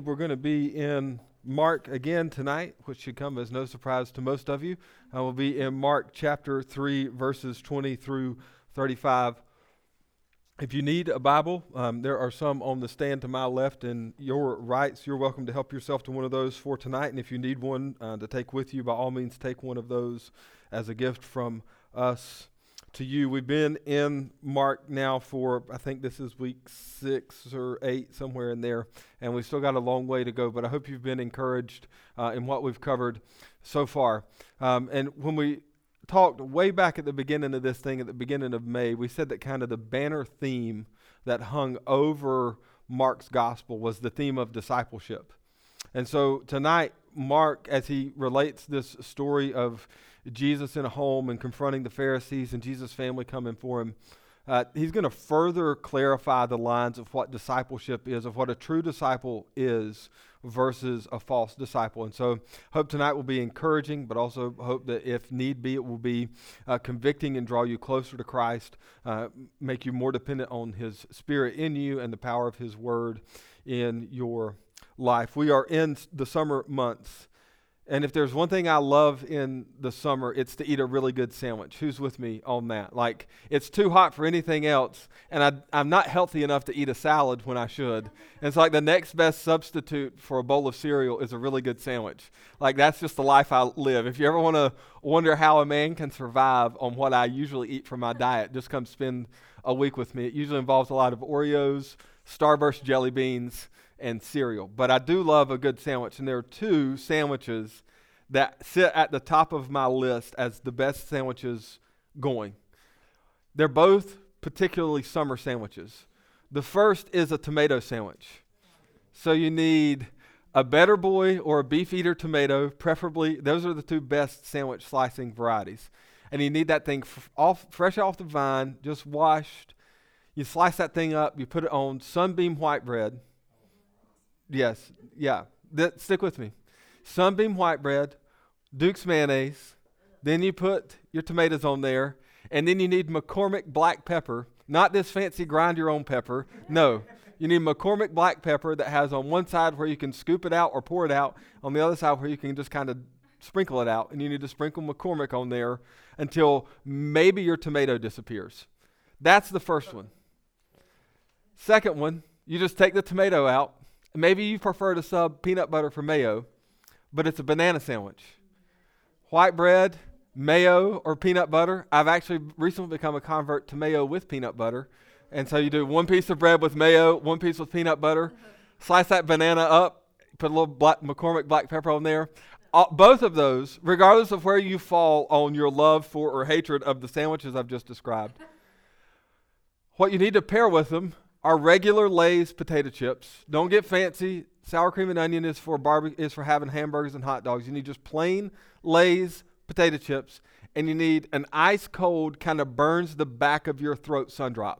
We're going to be in Mark again tonight, which should come as no surprise to most of you. I will be in Mark chapter 3, verses 20 through 35. If you need a Bible, um, there are some on the stand to my left and your right. So you're welcome to help yourself to one of those for tonight. And if you need one uh, to take with you, by all means, take one of those as a gift from us to you. We've been in Mark now for, I think this is week six or eight, somewhere in there, and we've still got a long way to go, but I hope you've been encouraged uh, in what we've covered so far. Um, and when we talked way back at the beginning of this thing, at the beginning of May, we said that kind of the banner theme that hung over Mark's gospel was the theme of discipleship. And so tonight, Mark, as he relates this story of Jesus in a home and confronting the Pharisees and Jesus' family coming for him, uh, he's going to further clarify the lines of what discipleship is, of what a true disciple is versus a false disciple. And so, hope tonight will be encouraging, but also hope that if need be, it will be uh, convicting and draw you closer to Christ, uh, make you more dependent on His Spirit in you and the power of His Word in your life. We are in the summer months. And if there's one thing I love in the summer, it's to eat a really good sandwich. Who's with me on that? Like, it's too hot for anything else, and I, am not healthy enough to eat a salad when I should. And it's like the next best substitute for a bowl of cereal is a really good sandwich. Like, that's just the life I live. If you ever want to wonder how a man can survive on what I usually eat for my diet, just come spend a week with me. It usually involves a lot of Oreos, Starburst jelly beans, and cereal. But I do love a good sandwich, and there are two sandwiches that sit at the top of my list as the best sandwiches going. They're both particularly summer sandwiches. The first is a tomato sandwich. So you need a better boy or a beef eater tomato, preferably. Those are the two best sandwich slicing varieties. And you need that thing f- off, fresh off the vine, just washed. You slice that thing up, you put it on sunbeam white bread Yes, yeah. That, stick with me. Sunbeam white bread, Duke's mayonnaise. Then you put your tomatoes on there, and then you need McCormick black pepper, not this fancy grind your own pepper. No, you need McCormick black pepper that has on one side where you can scoop it out or pour it out, on the other side where you can just kind of sprinkle it out, and you need to sprinkle McCormick on there until maybe your tomato disappears. That's the first one. Second one, you just take the tomato out, Maybe you prefer to sub peanut butter for mayo, but it's a banana sandwich. White bread, mayo, or peanut butter. I've actually recently become a convert to mayo with peanut butter. And so you do one piece of bread with mayo, one piece with peanut butter, slice that banana up, put a little black, McCormick black pepper on there. Uh, both of those, regardless of where you fall on your love for or hatred of the sandwiches I've just described, what you need to pair with them are regular Lay's potato chips. Don't get fancy. Sour cream and onion is for barbe- is for having hamburgers and hot dogs. You need just plain Lay's potato chips, and you need an ice cold kind of burns the back of your throat Sundrop.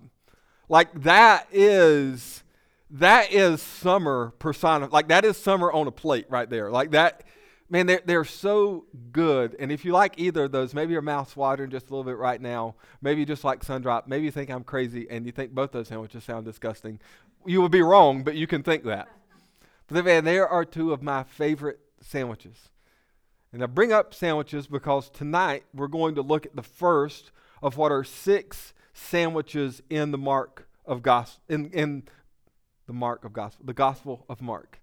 Like that is that is summer persona. Like that is summer on a plate right there. Like that man, they're, they're so good. And if you like either of those, maybe your mouth's watering just a little bit right now. Maybe you just like Sundrop. Maybe you think I'm crazy and you think both those sandwiches sound disgusting. You would be wrong, but you can think that. But man, there are two of my favorite sandwiches. And I bring up sandwiches because tonight we're going to look at the first of what are six sandwiches in the mark of gospel in, in the Markan gospel, the gospel of Mark.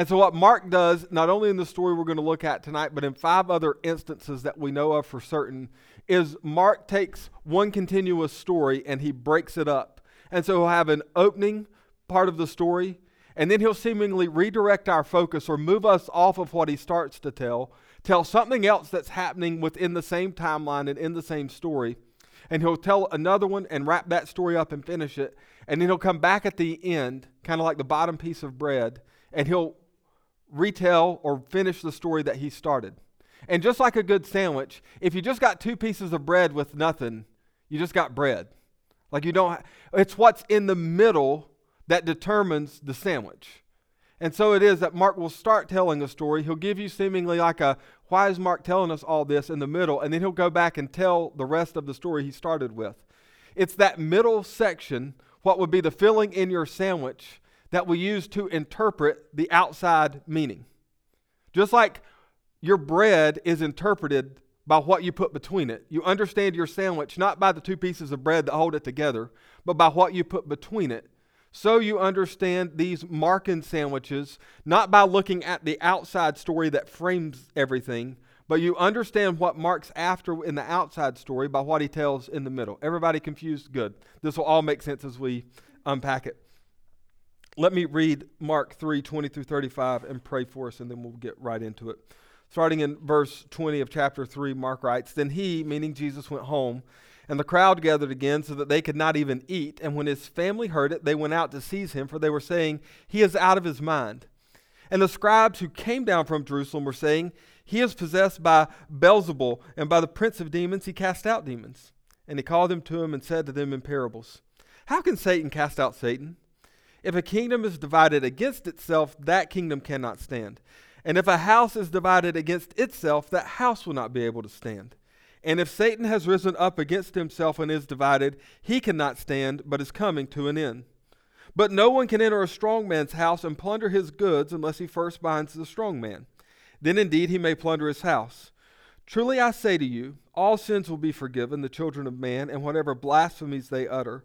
And so, what Mark does, not only in the story we're going to look at tonight, but in five other instances that we know of for certain, is Mark takes one continuous story and he breaks it up. And so, he'll have an opening part of the story, and then he'll seemingly redirect our focus or move us off of what he starts to tell, tell something else that's happening within the same timeline and in the same story. And he'll tell another one and wrap that story up and finish it. And then he'll come back at the end, kind of like the bottom piece of bread, and he'll retell or finish the story that he started. And just like a good sandwich, if you just got two pieces of bread with nothing, you just got bread. Like you don't, it's what's in the middle that determines the sandwich. And so it is that Mark will start telling a story. He'll give you seemingly like a, why is Mark telling us all this in the middle? And then he'll go back and tell the rest of the story he started with. It's that middle section, what would be the filling in your sandwich, that we use to interpret the outside meaning. Just like your bread is interpreted by what you put between it. You understand your sandwich not by the two pieces of bread that hold it together, but by what you put between it. So you understand these Markan sandwiches not by looking at the outside story that frames everything, but you understand what Mark's after in the outside story by what he tells in the middle. Everybody confused? Good. This will all make sense as we unpack it. Let me read Mark 3 20 through 35 and pray for us, and then we'll get right into it. Starting in verse 20 of chapter 3, Mark writes Then he, meaning Jesus, went home, and the crowd gathered again so that they could not even eat. And when his family heard it, they went out to seize him, for they were saying, He is out of his mind. And the scribes who came down from Jerusalem were saying, He is possessed by Beelzebul, and by the prince of demons he cast out demons. And he called them to him and said to them in parables, How can Satan cast out Satan? If a kingdom is divided against itself, that kingdom cannot stand. And if a house is divided against itself, that house will not be able to stand. And if Satan has risen up against himself and is divided, he cannot stand, but is coming to an end. But no one can enter a strong man's house and plunder his goods unless he first binds the strong man. Then indeed he may plunder his house. Truly I say to you, all sins will be forgiven the children of man, and whatever blasphemies they utter.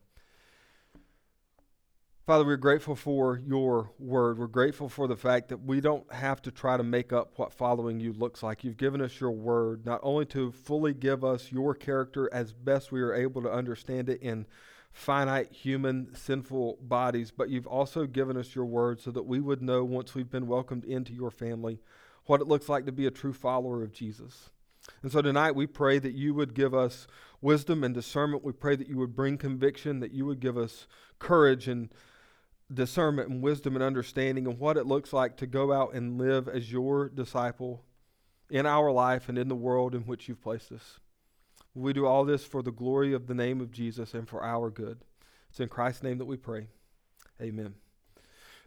Father, we're grateful for your word. We're grateful for the fact that we don't have to try to make up what following you looks like. You've given us your word, not only to fully give us your character as best we are able to understand it in finite human sinful bodies, but you've also given us your word so that we would know once we've been welcomed into your family what it looks like to be a true follower of Jesus. And so tonight we pray that you would give us wisdom and discernment. We pray that you would bring conviction, that you would give us courage and discernment and wisdom and understanding and what it looks like to go out and live as your disciple in our life and in the world in which you've placed us. We do all this for the glory of the name of Jesus and for our good. It's in Christ's name that we pray. Amen.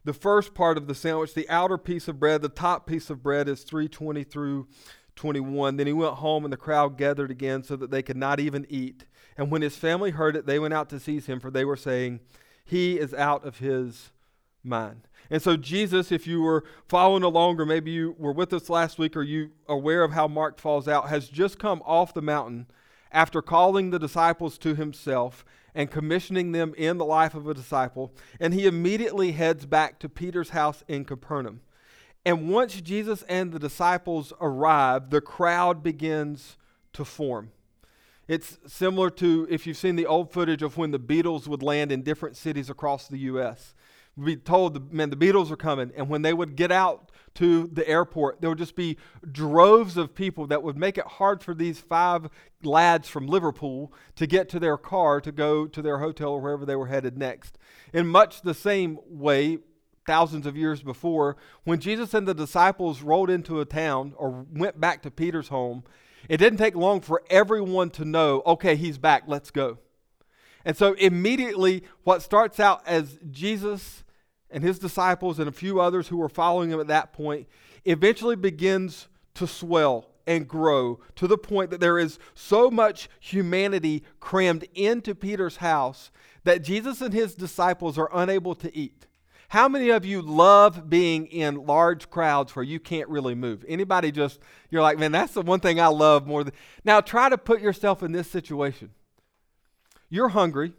The first part of the sandwich, the outer piece of bread, the top piece of bread is 320 through 21. Then he went home and the crowd gathered again so that they could not even eat. And when his family heard it, they went out to seize him, for they were saying, he is out of his mind. And so, Jesus, if you were following along, or maybe you were with us last week, or you aware of how Mark falls out, has just come off the mountain after calling the disciples to himself and commissioning them in the life of a disciple. And he immediately heads back to Peter's house in Capernaum. And once Jesus and the disciples arrive, the crowd begins to form. It's similar to if you've seen the old footage of when the Beatles would land in different cities across the U.S. We'd be told, man, the Beatles are coming. And when they would get out to the airport, there would just be droves of people that would make it hard for these five lads from Liverpool to get to their car to go to their hotel or wherever they were headed next. In much the same way, thousands of years before, when Jesus and the disciples rolled into a town or went back to Peter's home, it didn't take long for everyone to know, okay, he's back, let's go. And so immediately, what starts out as Jesus and his disciples and a few others who were following him at that point eventually begins to swell and grow to the point that there is so much humanity crammed into Peter's house that Jesus and his disciples are unable to eat. How many of you love being in large crowds where you can't really move? Anybody just, you're like, man, that's the one thing I love more than. Now try to put yourself in this situation. You're hungry.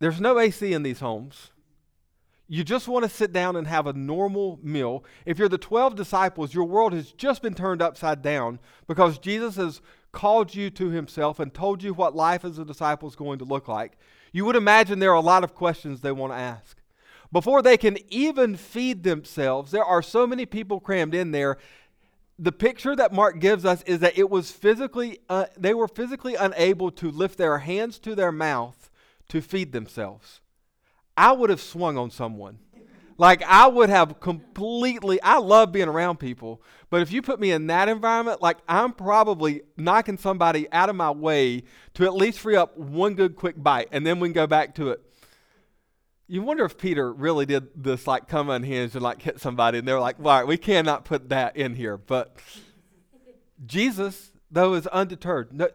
There's no AC in these homes. You just want to sit down and have a normal meal. If you're the 12 disciples, your world has just been turned upside down because Jesus has called you to himself and told you what life as a disciple is going to look like. You would imagine there are a lot of questions they want to ask. Before they can even feed themselves, there are so many people crammed in there. The picture that Mark gives us is that it was physically, uh, they were physically unable to lift their hands to their mouth to feed themselves. I would have swung on someone. Like I would have completely I love being around people, but if you put me in that environment, like I'm probably knocking somebody out of my way to at least free up one good quick bite and then we can go back to it. You wonder if Peter really did this like come unhinged and like hit somebody and they're like, all right, we cannot put that in here. But Jesus, though, is undeterred. No,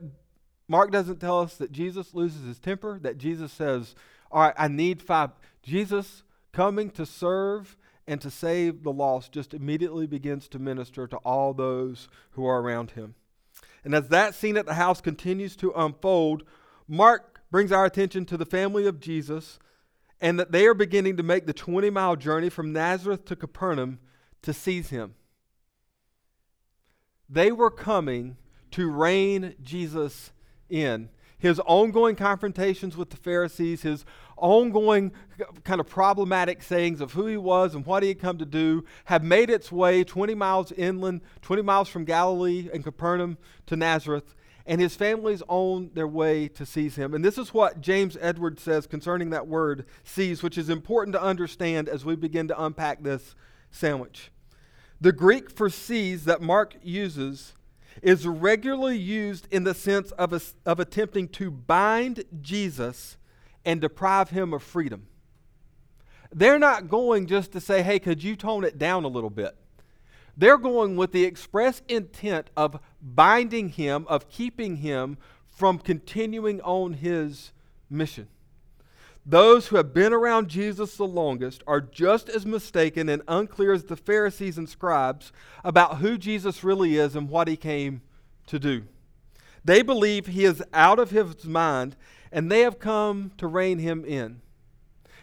Mark doesn't tell us that Jesus loses his temper, that Jesus says, All right, I need five. Jesus coming to serve and to save the lost just immediately begins to minister to all those who are around him. And as that scene at the house continues to unfold, Mark brings our attention to the family of Jesus and that they are beginning to make the 20 mile journey from Nazareth to Capernaum to seize him. They were coming to rein Jesus in. His ongoing confrontations with the Pharisees, his ongoing kind of problematic sayings of who he was and what he had come to do, have made its way 20 miles inland, 20 miles from Galilee and Capernaum to Nazareth, and his family's on their way to seize him. And this is what James Edwards says concerning that word seize, which is important to understand as we begin to unpack this sandwich. The Greek for seize that Mark uses is regularly used in the sense of, a, of attempting to bind Jesus and deprive him of freedom. They're not going just to say, hey, could you tone it down a little bit? They're going with the express intent of binding him, of keeping him from continuing on his mission. Those who have been around Jesus the longest are just as mistaken and unclear as the Pharisees and scribes about who Jesus really is and what he came to do. They believe he is out of his mind and they have come to rein him in.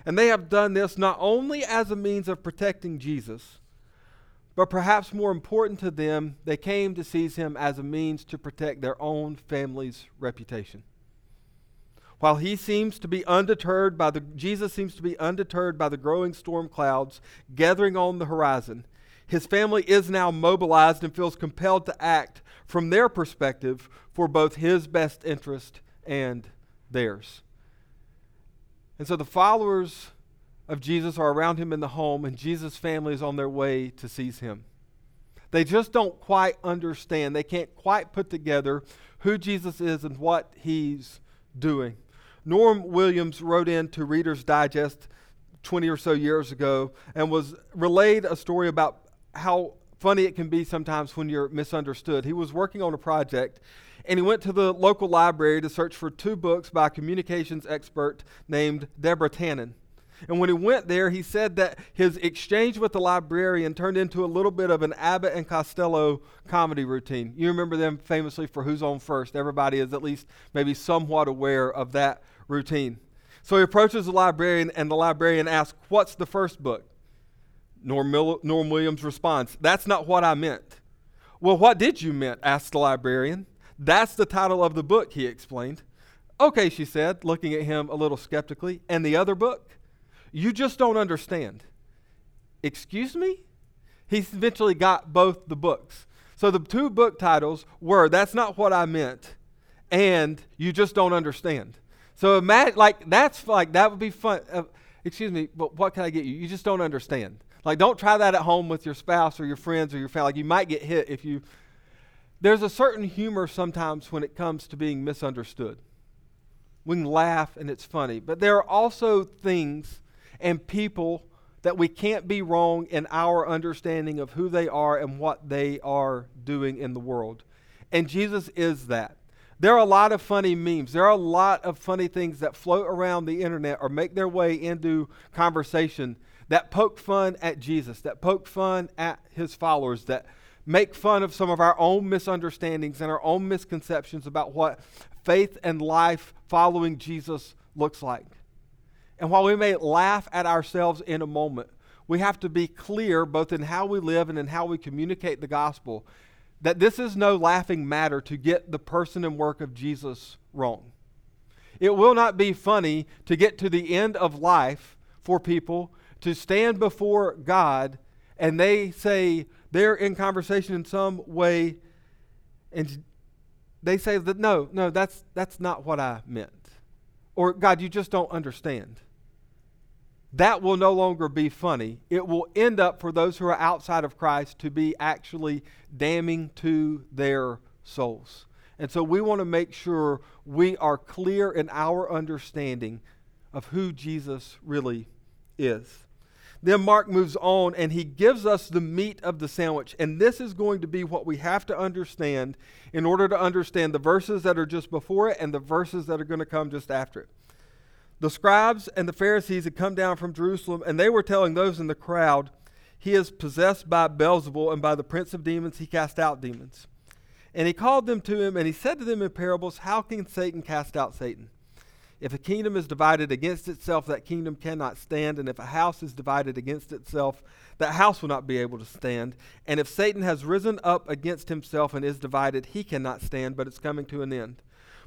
And they have done this not only as a means of protecting Jesus, but perhaps more important to them, they came to seize him as a means to protect their own family's reputation. While he seems to be undeterred by the Jesus seems to be undeterred by the growing storm clouds gathering on the horizon, his family is now mobilized and feels compelled to act from their perspective for both his best interest and theirs. And so the followers of Jesus are around him in the home, and Jesus' family is on their way to seize him. They just don't quite understand. They can't quite put together who Jesus is and what he's doing. Norm Williams wrote into Reader's Digest 20 or so years ago and was relayed a story about how funny it can be sometimes when you're misunderstood. He was working on a project and he went to the local library to search for two books by a communications expert named Deborah Tannen. And when he went there, he said that his exchange with the librarian turned into a little bit of an Abbott and Costello comedy routine. You remember them famously for Who's On First. Everybody is at least maybe somewhat aware of that routine. So he approaches the librarian, and the librarian asks, What's the first book? Norm, Norm Williams responds, That's not what I meant. Well, what did you mean? asked the librarian. That's the title of the book, he explained. Okay, she said, looking at him a little skeptically. And the other book? You just don't understand. Excuse me? He eventually got both the books. So the two book titles were That's Not What I Meant and You Just Don't Understand. So imagine, like, that's like, that would be fun. Uh, excuse me, but what can I get you? You just don't understand. Like, don't try that at home with your spouse or your friends or your family. Like, you might get hit if you. There's a certain humor sometimes when it comes to being misunderstood. We can laugh and it's funny, but there are also things and people that we can't be wrong in our understanding of who they are and what they are doing in the world. And Jesus is that. There are a lot of funny memes. There are a lot of funny things that float around the internet or make their way into conversation that poke fun at Jesus, that poke fun at his followers, that make fun of some of our own misunderstandings and our own misconceptions about what faith and life following Jesus looks like. And while we may laugh at ourselves in a moment, we have to be clear both in how we live and in how we communicate the gospel that this is no laughing matter to get the person and work of Jesus wrong. It will not be funny to get to the end of life for people to stand before God and they say they're in conversation in some way and they say that no, no, that's that's not what I meant. Or God, you just don't understand. That will no longer be funny. It will end up for those who are outside of Christ to be actually damning to their souls. And so we want to make sure we are clear in our understanding of who Jesus really is. Then Mark moves on and he gives us the meat of the sandwich. And this is going to be what we have to understand in order to understand the verses that are just before it and the verses that are going to come just after it. The scribes and the Pharisees had come down from Jerusalem, and they were telling those in the crowd, He is possessed by Beelzebul, and by the prince of demons he cast out demons. And he called them to him, and he said to them in parables, How can Satan cast out Satan? If a kingdom is divided against itself, that kingdom cannot stand. And if a house is divided against itself, that house will not be able to stand. And if Satan has risen up against himself and is divided, he cannot stand, but it's coming to an end.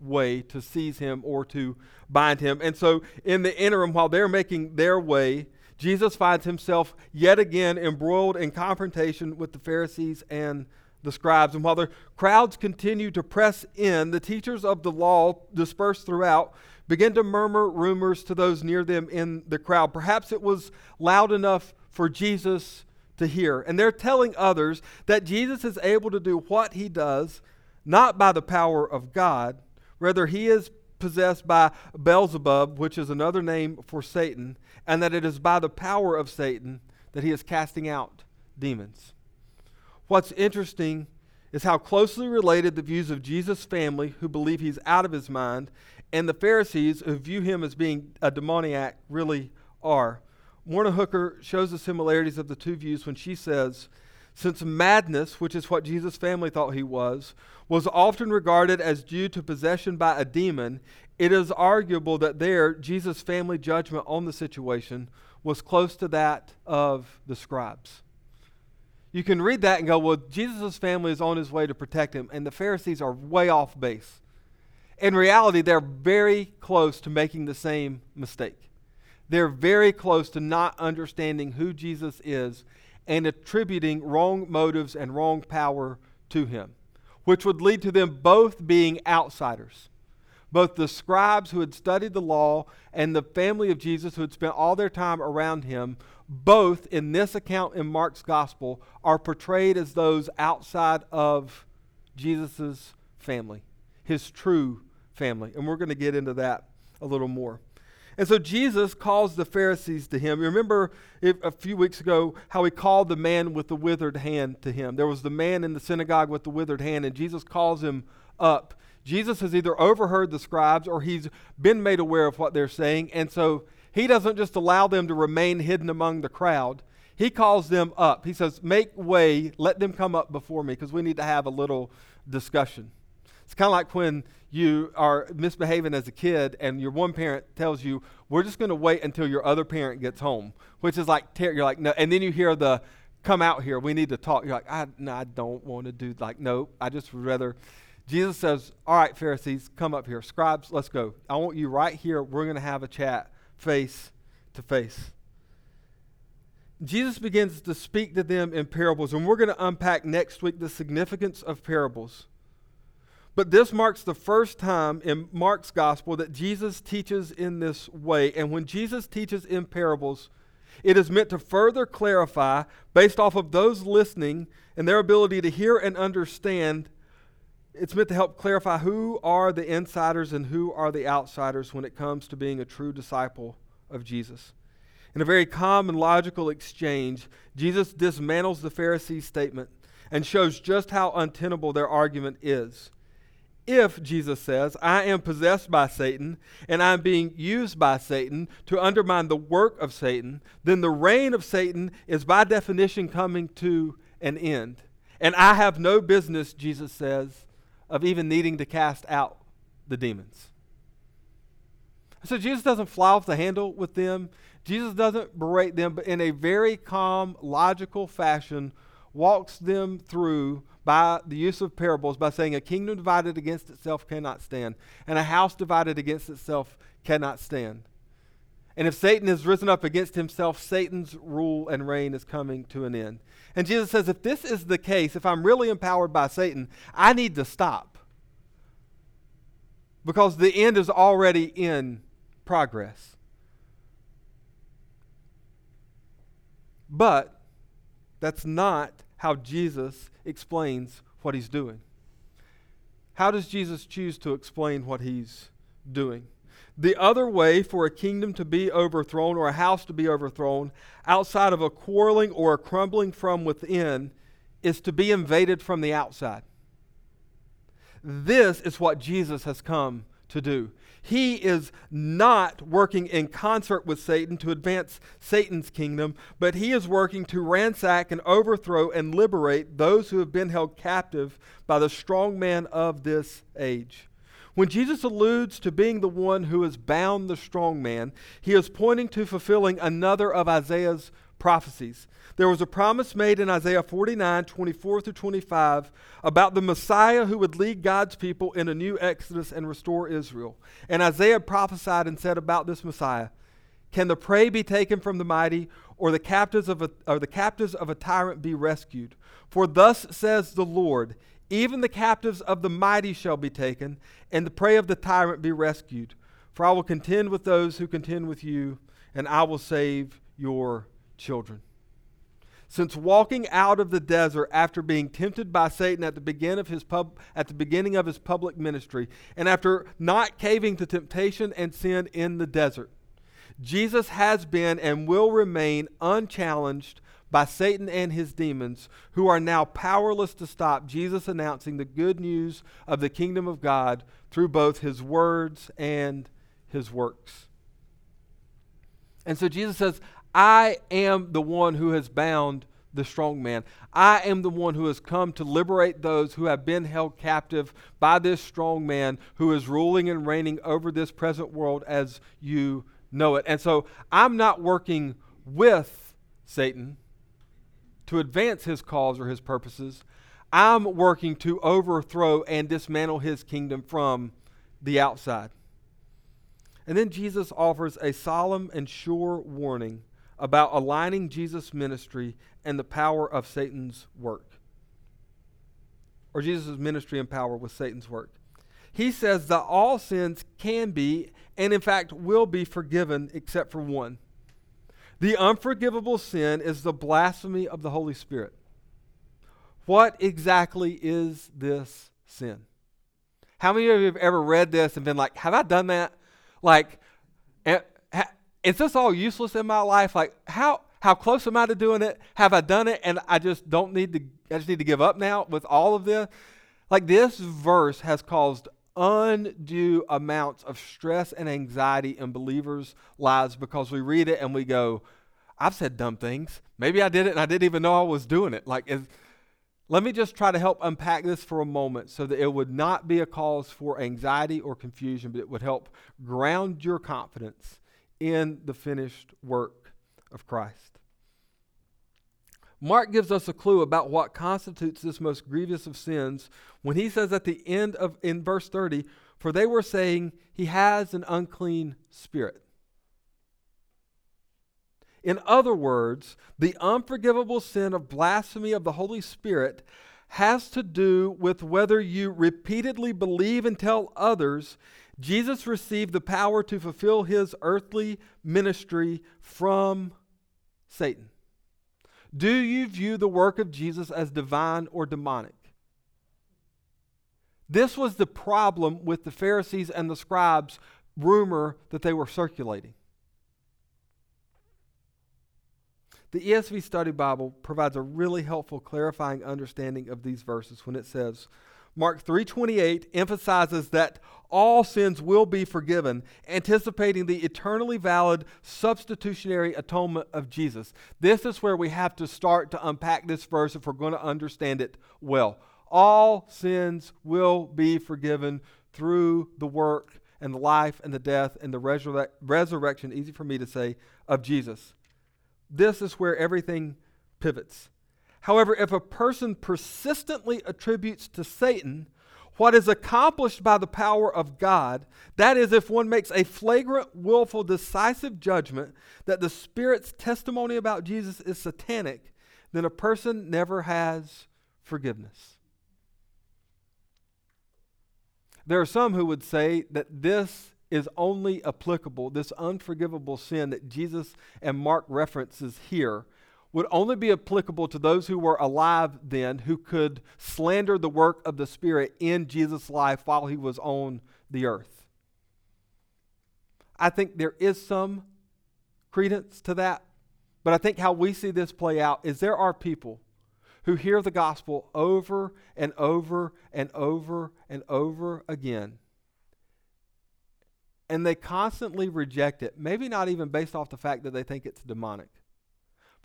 way to seize him or to bind him. And so, in the interim, while they're making their way, Jesus finds himself yet again embroiled in confrontation with the Pharisees and the scribes. And while the crowds continue to press in, the teachers of the law dispersed throughout begin to murmur rumors to those near them in the crowd. Perhaps it was loud enough for Jesus to hear. And they're telling others that Jesus is able to do what he does not by the power of God, Rather, he is possessed by Beelzebub, which is another name for Satan, and that it is by the power of Satan that he is casting out demons. What's interesting is how closely related the views of Jesus' family, who believe he's out of his mind, and the Pharisees, who view him as being a demoniac, really are. Morna Hooker shows the similarities of the two views when she says, since madness, which is what Jesus' family thought he was, was often regarded as due to possession by a demon, it is arguable that there, Jesus' family judgment on the situation was close to that of the scribes. You can read that and go, well, Jesus' family is on his way to protect him, and the Pharisees are way off base. In reality, they're very close to making the same mistake. They're very close to not understanding who Jesus is and attributing wrong motives and wrong power to him, which would lead to them both being outsiders. Both the scribes who had studied the law and the family of Jesus who had spent all their time around him, both in this account in Mark's gospel, are portrayed as those outside of Jesus' family, his true family. And we're going to get into that a little more. And so Jesus calls the Pharisees to him. Remember a few weeks ago how he called the man with the withered hand to him. There was the man in the synagogue with the withered hand, and Jesus calls him up. Jesus has either overheard the scribes or he's been made aware of what they're saying. And so he doesn't just allow them to remain hidden among the crowd. He calls them up. He says, Make way, let them come up before me because we need to have a little discussion. It's kind of like when you are misbehaving as a kid and your one parent tells you, we're just going to wait until your other parent gets home, which is like, ter- you're like, no. And then you hear the, come out here, we need to talk. You're like, I, no, I don't want to do, like, no, I just rather. Jesus says, all right, Pharisees, come up here. Scribes, let's go. I want you right here. We're going to have a chat face to face. Jesus begins to speak to them in parables, and we're going to unpack next week the significance of parables. But this marks the first time in Mark's gospel that Jesus teaches in this way. And when Jesus teaches in parables, it is meant to further clarify, based off of those listening and their ability to hear and understand, it's meant to help clarify who are the insiders and who are the outsiders when it comes to being a true disciple of Jesus. In a very calm and logical exchange, Jesus dismantles the Pharisees' statement and shows just how untenable their argument is if, Jesus says, I am possessed by Satan and I'm being used by Satan to undermine the work of Satan, then the reign of Satan is by definition coming to an end. And I have no business, Jesus says, of even needing to cast out the demons. So Jesus doesn't fly off the handle with them. Jesus doesn't berate them, but in a very calm, logical fashion, walks them through by the use of parables by saying, A kingdom divided against itself cannot stand, and a house divided against itself cannot stand. And if Satan has risen up against himself, Satan's rule and reign is coming to an end. And Jesus says, if this is the case, if I'm really empowered by Satan, I need to stop. Because the end is already in progress. But that's not how Jesus explains what he's doing. How does Jesus choose to explain what he's doing? The other way for a kingdom to be overthrown or a house to be overthrown outside of a quarreling or a crumbling from within is to be invaded from the outside. This is what Jesus has come to do. He is not working in concert with Satan to advance Satan's kingdom, but he is working to ransack and overthrow and liberate those who have been held captive by the strong man of this age. When Jesus alludes to being the one who has bound the strong man, he is pointing to fulfilling another of Isaiah's prophecies. There was a promise made in Isaiah 49, 24 through 25, about the Messiah who would lead God's people in a new exodus and restore Israel. And Isaiah prophesied and said about this Messiah Can the prey be taken from the mighty, or the captives of a, or the captives of a tyrant be rescued? For thus says the Lord, even the captives of the mighty shall be taken, and the prey of the tyrant be rescued. For I will contend with those who contend with you, and I will save your children. Since walking out of the desert after being tempted by Satan at the, begin of his pub, at the beginning of his public ministry, and after not caving to temptation and sin in the desert, Jesus has been and will remain unchallenged by Satan and his demons, who are now powerless to stop Jesus announcing the good news of the kingdom of God through both his words and his works. And so Jesus says, I am the one who has bound the strong man. I am the one who has come to liberate those who have been held captive by this strong man who is ruling and reigning over this present world as you know it. And so I'm not working with Satan to advance his cause or his purposes. I'm working to overthrow and dismantle his kingdom from the outside. And then Jesus offers a solemn and sure warning about aligning Jesus' ministry and the power of Satan's work. Or Jesus' ministry and power with Satan's work. He says that all sins can be, and in fact will be, forgiven except for one. The unforgivable sin is the blasphemy of the Holy Spirit. What exactly is this sin? How many of you have ever read this and been like, have I done that? Like, eh, is this all useless in my life? Like, how, how close am I to doing it? Have I done it and I just don't need to, I just need to give up now with all of this? Like, this verse has caused undue amounts of stress and anxiety in believers' lives because we read it and we go, I've said dumb things. Maybe I did it and I didn't even know I was doing it. Like, is, let me just try to help unpack this for a moment so that it would not be a cause for anxiety or confusion, but it would help ground your confidence in the finished work of Christ. Mark gives us a clue about what constitutes this most grievous of sins when he says at the end of in verse 30, for they were saying he has an unclean spirit. In other words, the unforgivable sin of blasphemy of the Holy Spirit has to do with whether you repeatedly believe and tell others Jesus received the power to fulfill his earthly ministry from Satan. Do you view the work of Jesus as divine or demonic? This was the problem with the Pharisees and the scribes' rumor that they were circulating. The ESV Study Bible provides a really helpful clarifying understanding of these verses when it says, Mark 3:28 emphasizes that all sins will be forgiven, anticipating the eternally valid substitutionary atonement of Jesus. This is where we have to start to unpack this verse if we're going to understand it well. All sins will be forgiven through the work and the life and the death and the resurre- resurrection, easy for me to say, of Jesus. This is where everything pivots. However, if a person persistently attributes to Satan what is accomplished by the power of God, that is, if one makes a flagrant, willful, decisive judgment that the Spirit's testimony about Jesus is satanic, then a person never has forgiveness. There are some who would say that this is only applicable, this unforgivable sin that Jesus and Mark references here would only be applicable to those who were alive then who could slander the work of the Spirit in Jesus' life while he was on the earth. I think there is some credence to that, but I think how we see this play out is there are people who hear the gospel over and over and over and over again. And they constantly reject it, maybe not even based off the fact that they think it's demonic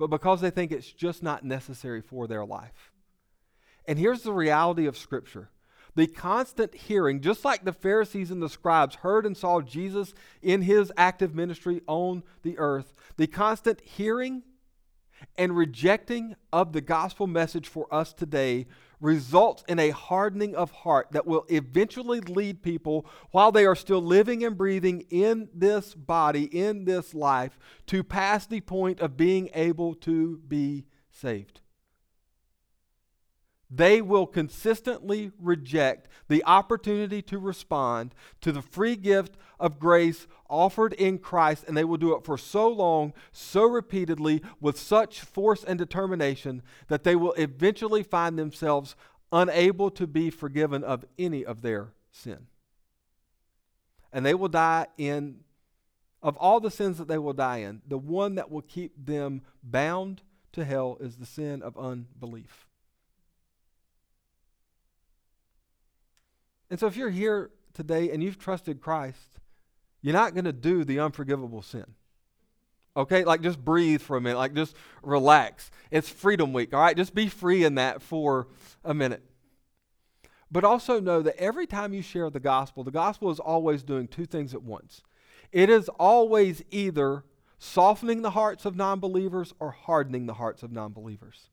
but because they think it's just not necessary for their life. And here's the reality of Scripture the constant hearing, just like the Pharisees and the scribes heard and saw Jesus in his active ministry on the earth, the constant hearing and rejecting of the gospel message for us today results in a hardening of heart that will eventually lead people, while they are still living and breathing in this body, in this life, to pass the point of being able to be saved they will consistently reject the opportunity to respond to the free gift of grace offered in Christ, and they will do it for so long, so repeatedly, with such force and determination that they will eventually find themselves unable to be forgiven of any of their sin. And they will die in, of all the sins that they will die in, the one that will keep them bound to hell is the sin of unbelief. And so if you're here today and you've trusted Christ, you're not going to do the unforgivable sin. Okay? Like just breathe for a minute. Like just relax. It's Freedom Week. All right? Just be free in that for a minute. But also know that every time you share the gospel, the gospel is always doing two things at once. It is always either softening the hearts of non believers or hardening the hearts of non believers.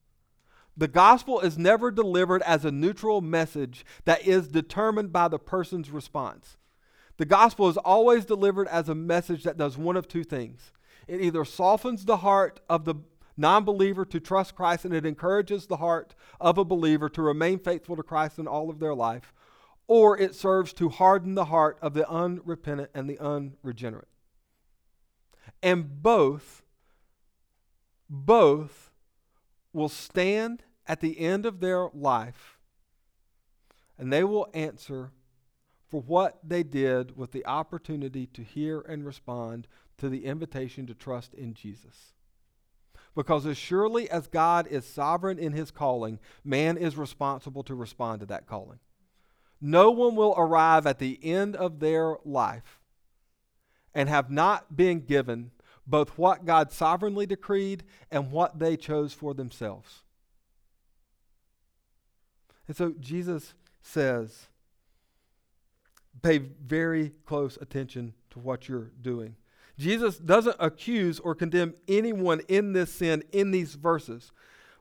The gospel is never delivered as a neutral message that is determined by the person's response. The gospel is always delivered as a message that does one of two things. It either softens the heart of the non believer to trust Christ and it encourages the heart of a believer to remain faithful to Christ in all of their life, or it serves to harden the heart of the unrepentant and the unregenerate. And both, both will stand at the end of their life, and they will answer for what they did with the opportunity to hear and respond to the invitation to trust in Jesus. Because as surely as God is sovereign in his calling, man is responsible to respond to that calling. No one will arrive at the end of their life and have not been given both what God sovereignly decreed and what they chose for themselves. And so Jesus says, pay very close attention to what you're doing. Jesus doesn't accuse or condemn anyone in this sin in these verses,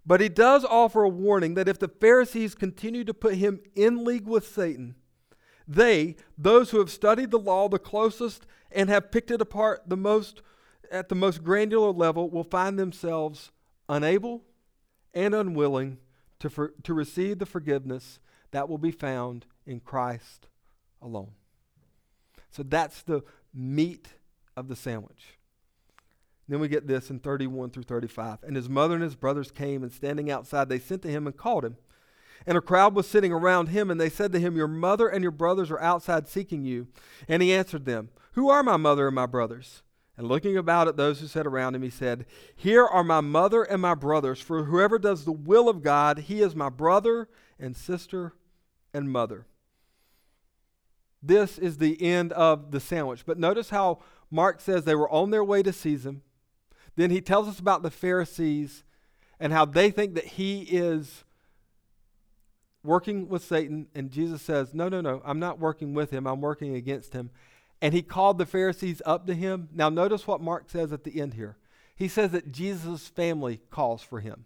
but he does offer a warning that if the Pharisees continue to put him in league with Satan, they, those who have studied the law the closest and have picked it apart the most at the most granular level, will find themselves unable and unwilling to, for, to receive the forgiveness that will be found in Christ alone. So that's the meat of the sandwich. Then we get this in 31 through 35. And his mother and his brothers came, and standing outside, they sent to him and called him. And a crowd was sitting around him, and they said to him, Your mother and your brothers are outside seeking you. And he answered them, Who are my mother and my brothers? And looking about at those who sat around him, he said, Here are my mother and my brothers, for whoever does the will of God, he is my brother and sister and mother. This is the end of the sandwich. But notice how Mark says they were on their way to seize him. Then he tells us about the Pharisees and how they think that he is working with Satan. And Jesus says, No, no, no, I'm not working with him, I'm working against him. And he called the Pharisees up to him. Now, notice what Mark says at the end here. He says that Jesus' family calls for him.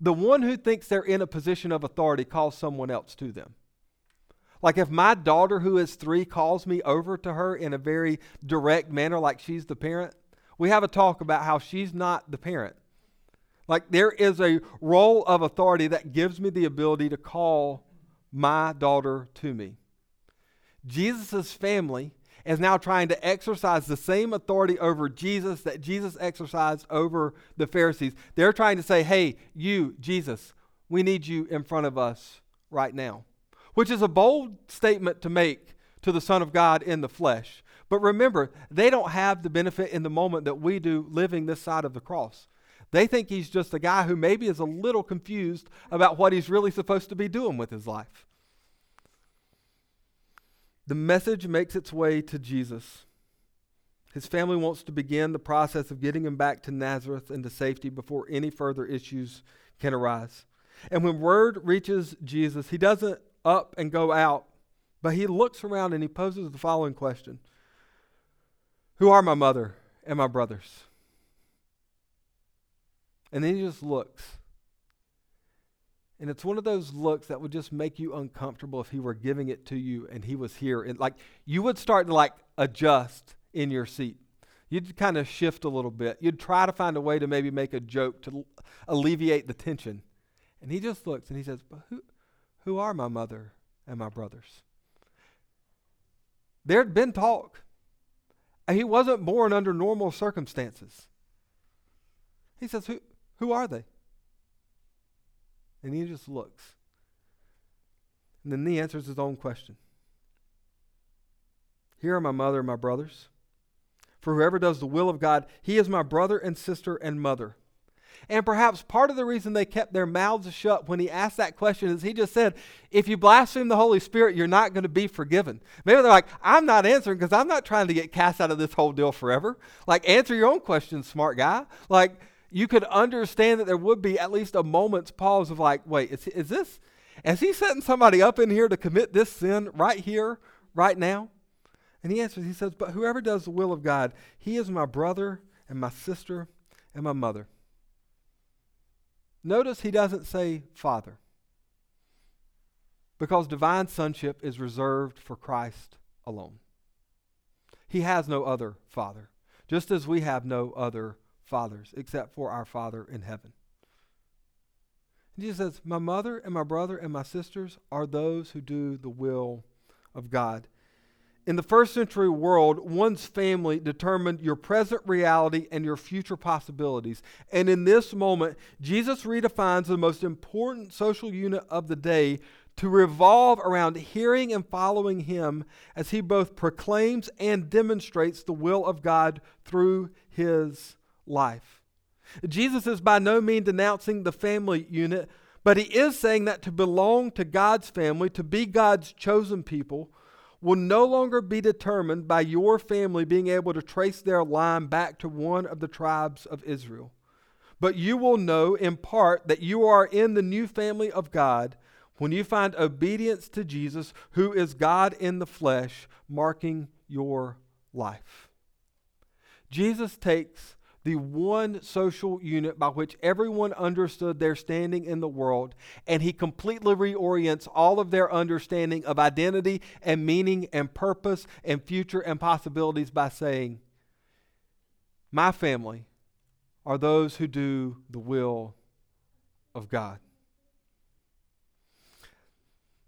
The one who thinks they're in a position of authority calls someone else to them. Like if my daughter, who is three, calls me over to her in a very direct manner, like she's the parent, we have a talk about how she's not the parent. Like there is a role of authority that gives me the ability to call my daughter to me. Jesus' family is now trying to exercise the same authority over Jesus that Jesus exercised over the Pharisees. They're trying to say, hey, you, Jesus, we need you in front of us right now, which is a bold statement to make to the Son of God in the flesh. But remember, they don't have the benefit in the moment that we do living this side of the cross. They think he's just a guy who maybe is a little confused about what he's really supposed to be doing with his life. The message makes its way to Jesus. His family wants to begin the process of getting him back to Nazareth and to safety before any further issues can arise. And when word reaches Jesus, he doesn't up and go out, but he looks around and he poses the following question Who are my mother and my brothers? And then he just looks. And it's one of those looks that would just make you uncomfortable if he were giving it to you and he was here. And like you would start to like adjust in your seat. You'd kind of shift a little bit. You'd try to find a way to maybe make a joke to alleviate the tension. And he just looks and he says, But who, who are my mother and my brothers? There'd been talk. Uh, he wasn't born under normal circumstances. He says, Who, who are they? And he just looks. And then he answers his own question Here are my mother and my brothers. For whoever does the will of God, he is my brother and sister and mother. And perhaps part of the reason they kept their mouths shut when he asked that question is he just said, if you blaspheme the Holy Spirit, you're not going to be forgiven. Maybe they're like, I'm not answering because I'm not trying to get cast out of this whole deal forever. Like, answer your own question, smart guy. Like, you could understand that there would be at least a moment's pause of like, wait, is, is this, is he setting somebody up in here to commit this sin right here, right now? And he answers, he says, but whoever does the will of God, he is my brother and my sister and my mother. Notice he doesn't say father because divine sonship is reserved for Christ alone. He has no other father, just as we have no other fathers except for our Father in heaven. And Jesus says, My mother and my brother and my sisters are those who do the will of God. In the first century world, one's family determined your present reality and your future possibilities. And in this moment, Jesus redefines the most important social unit of the day to revolve around hearing and following him as he both proclaims and demonstrates the will of God through his life. Jesus is by no means denouncing the family unit, but he is saying that to belong to God's family, to be God's chosen people, will no longer be determined by your family being able to trace their line back to one of the tribes of Israel. But you will know in part that you are in the new family of God when you find obedience to Jesus, who is God in the flesh, marking your life. Jesus takes the one social unit by which everyone understood their standing in the world, and he completely reorients all of their understanding of identity and meaning and purpose and future and possibilities by saying, My family are those who do the will of God.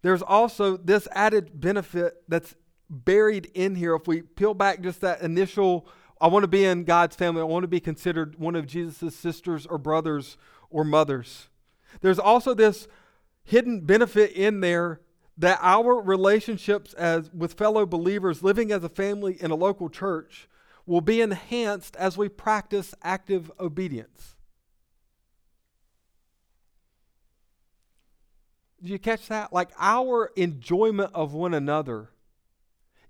There's also this added benefit that's buried in here if we peel back just that initial I want to be in God's family. I want to be considered one of Jesus' sisters or brothers or mothers. There's also this hidden benefit in there that our relationships as with fellow believers living as a family in a local church will be enhanced as we practice active obedience. Did you catch that? Like our enjoyment of one another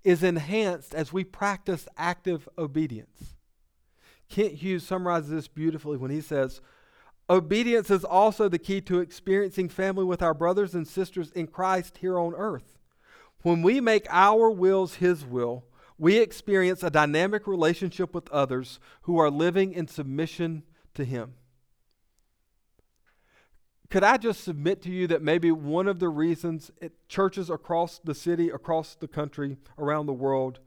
is enhanced as we practice active obedience. Kent Hughes summarizes this beautifully when he says, Obedience is also the key to experiencing family with our brothers and sisters in Christ here on earth. When we make our wills His will, we experience a dynamic relationship with others who are living in submission to Him. Could I just submit to you that maybe one of the reasons it, churches across the city, across the country, around the world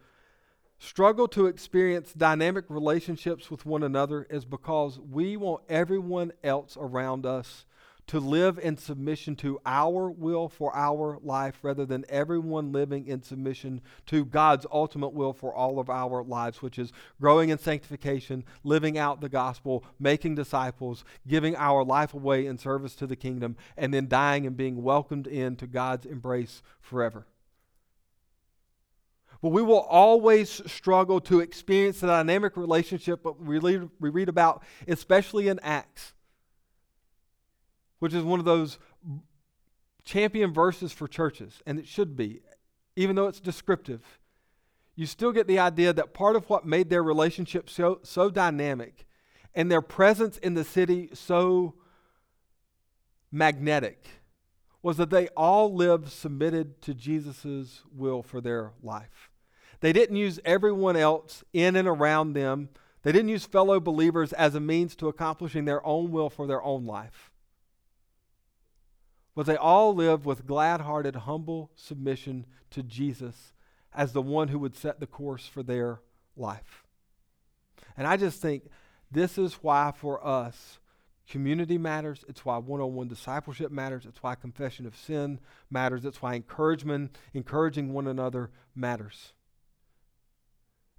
struggle to experience dynamic relationships with one another is because we want everyone else around us to live in submission to our will for our life rather than everyone living in submission to God's ultimate will for all of our lives, which is growing in sanctification, living out the gospel, making disciples, giving our life away in service to the kingdom, and then dying and being welcomed into God's embrace forever. But we will always struggle to experience the dynamic relationship that we read about, especially in Acts, which is one of those champion verses for churches, and it should be, even though it's descriptive. You still get the idea that part of what made their relationship so, so dynamic and their presence in the city so magnetic was that they all lived submitted to Jesus' will for their life. They didn't use everyone else in and around them. They didn't use fellow believers as a means to accomplishing their own will for their own life. But they all lived with glad hearted, humble submission to Jesus as the one who would set the course for their life. And I just think this is why, for us, community matters. It's why one on one discipleship matters. It's why confession of sin matters. It's why encouragement, encouraging one another matters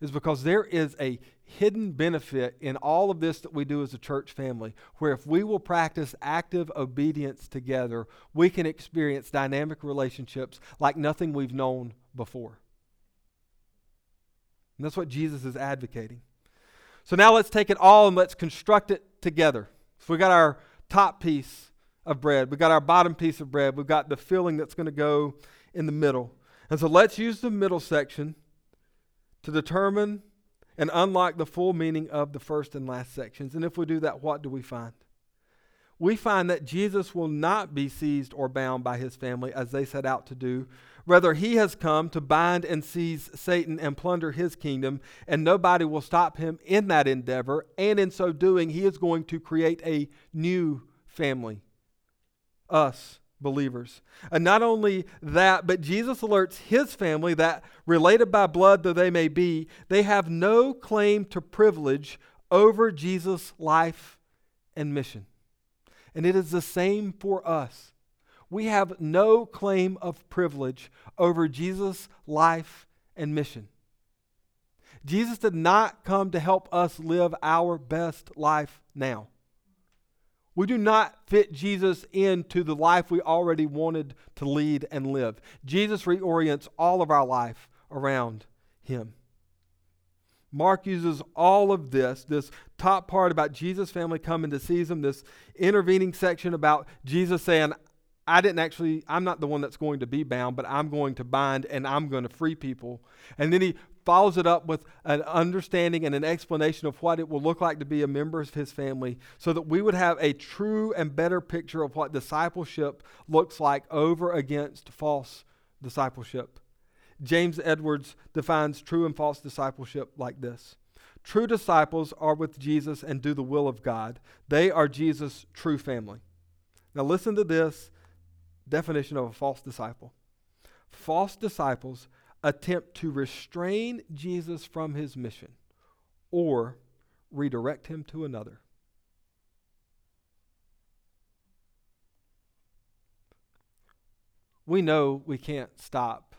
is because there is a hidden benefit in all of this that we do as a church family, where if we will practice active obedience together, we can experience dynamic relationships like nothing we've known before. And that's what Jesus is advocating. So now let's take it all and let's construct it together. So we got our top piece of bread, we got our bottom piece of bread, we've got the filling that's going to go in the middle. And so let's use the middle section to determine and unlock the full meaning of the first and last sections. And if we do that, what do we find? We find that Jesus will not be seized or bound by his family as they set out to do. Rather, he has come to bind and seize Satan and plunder his kingdom, and nobody will stop him in that endeavor. And in so doing, he is going to create a new family us believers. And not only that, but Jesus alerts his family that, related by blood though they may be, they have no claim to privilege over Jesus' life and mission. And it is the same for us. We have no claim of privilege over Jesus' life and mission. Jesus did not come to help us live our best life now. We do not fit Jesus into the life we already wanted to lead and live. Jesus reorients all of our life around Him. Mark uses all of this, this top part about Jesus' family coming to seize him, this intervening section about Jesus saying, I didn't actually, I'm not the one that's going to be bound, but I'm going to bind and I'm going to free people. And then he follows it up with an understanding and an explanation of what it will look like to be a member of his family so that we would have a true and better picture of what discipleship looks like over against false discipleship. James Edwards defines true and false discipleship like this True disciples are with Jesus and do the will of God, they are Jesus' true family. Now, listen to this definition of a false disciple. False disciples attempt to restrain Jesus from his mission or redirect him to another. We know we can't stop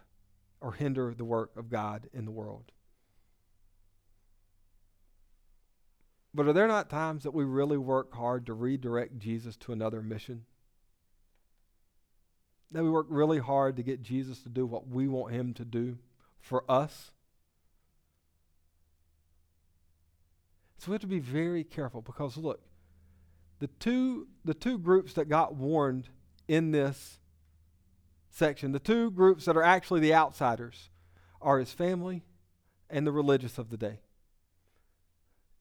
or hinder the work of God in the world. But are there not times that we really work hard to redirect Jesus to another mission? That we work really hard to get Jesus to do what we want him to do for us. So we have to be very careful because look, the two the two groups that got warned in this section, the two groups that are actually the outsiders are his family and the religious of the day.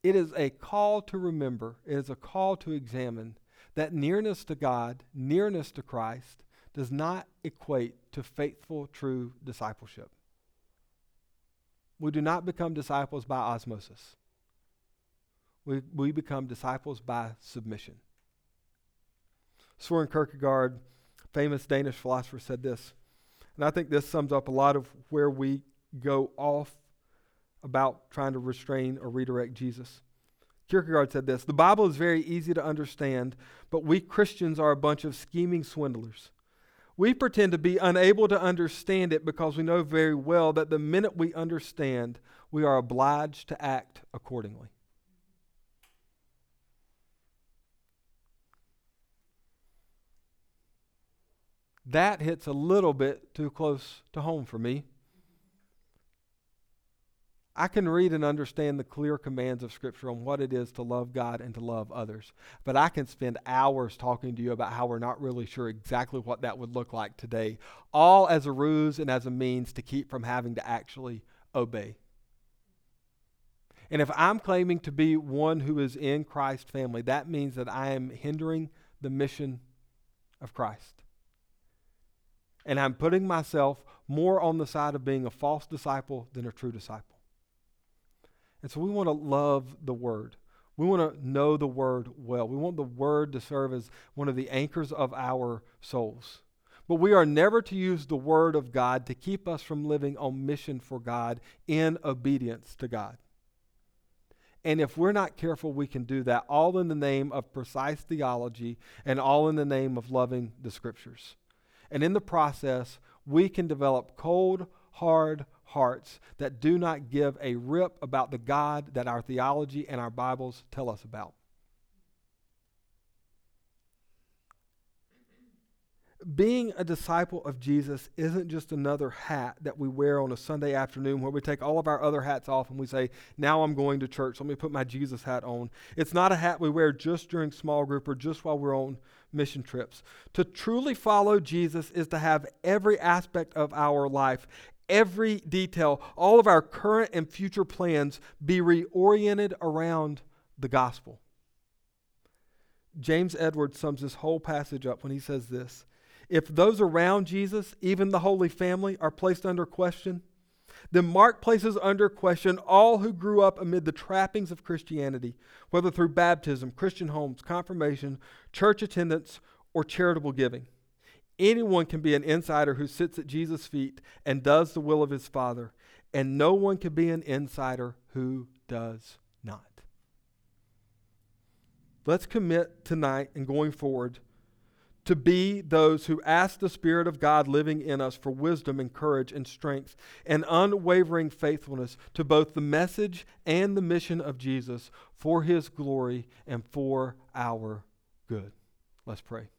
It is a call to remember, it is a call to examine that nearness to God, nearness to Christ, does not equate to faithful, true discipleship. We do not become disciples by osmosis. We, we become disciples by submission. Soren Kierkegaard, famous Danish philosopher, said this, and I think this sums up a lot of where we go off about trying to restrain or redirect Jesus. Kierkegaard said this The Bible is very easy to understand, but we Christians are a bunch of scheming swindlers. We pretend to be unable to understand it because we know very well that the minute we understand, we are obliged to act accordingly. That hits a little bit too close to home for me. I can read and understand the clear commands of Scripture on what it is to love God and to love others. But I can spend hours talking to you about how we're not really sure exactly what that would look like today, all as a ruse and as a means to keep from having to actually obey. And if I'm claiming to be one who is in Christ's family, that means that I am hindering the mission of Christ. And I'm putting myself more on the side of being a false disciple than a true disciple. And so we want to love the Word. We want to know the Word well. We want the Word to serve as one of the anchors of our souls. But we are never to use the Word of God to keep us from living on mission for God in obedience to God. And if we're not careful, we can do that all in the name of precise theology and all in the name of loving the Scriptures. And in the process, we can develop cold, hard, hearts that do not give a rip about the God that our theology and our Bibles tell us about. Being a disciple of Jesus isn't just another hat that we wear on a Sunday afternoon where we take all of our other hats off and we say, Now I'm going to church. Let me put my Jesus hat on. It's not a hat we wear just during small group or just while we're on mission trips. To truly follow Jesus is to have every aspect of our life every detail, all of our current and future plans be reoriented around the gospel. James Edwards sums this whole passage up when he says this If those around Jesus, even the Holy Family, are placed under question, then Mark places under question all who grew up amid the trappings of Christianity, whether through baptism, Christian homes, confirmation, church attendance, or charitable giving. Anyone can be an insider who sits at Jesus' feet and does the will of his Father, and no one can be an insider who does not. Let's commit tonight and going forward to be those who ask the Spirit of God living in us for wisdom and courage and strength and unwavering faithfulness to both the message and the mission of Jesus for his glory and for our good. Let's pray.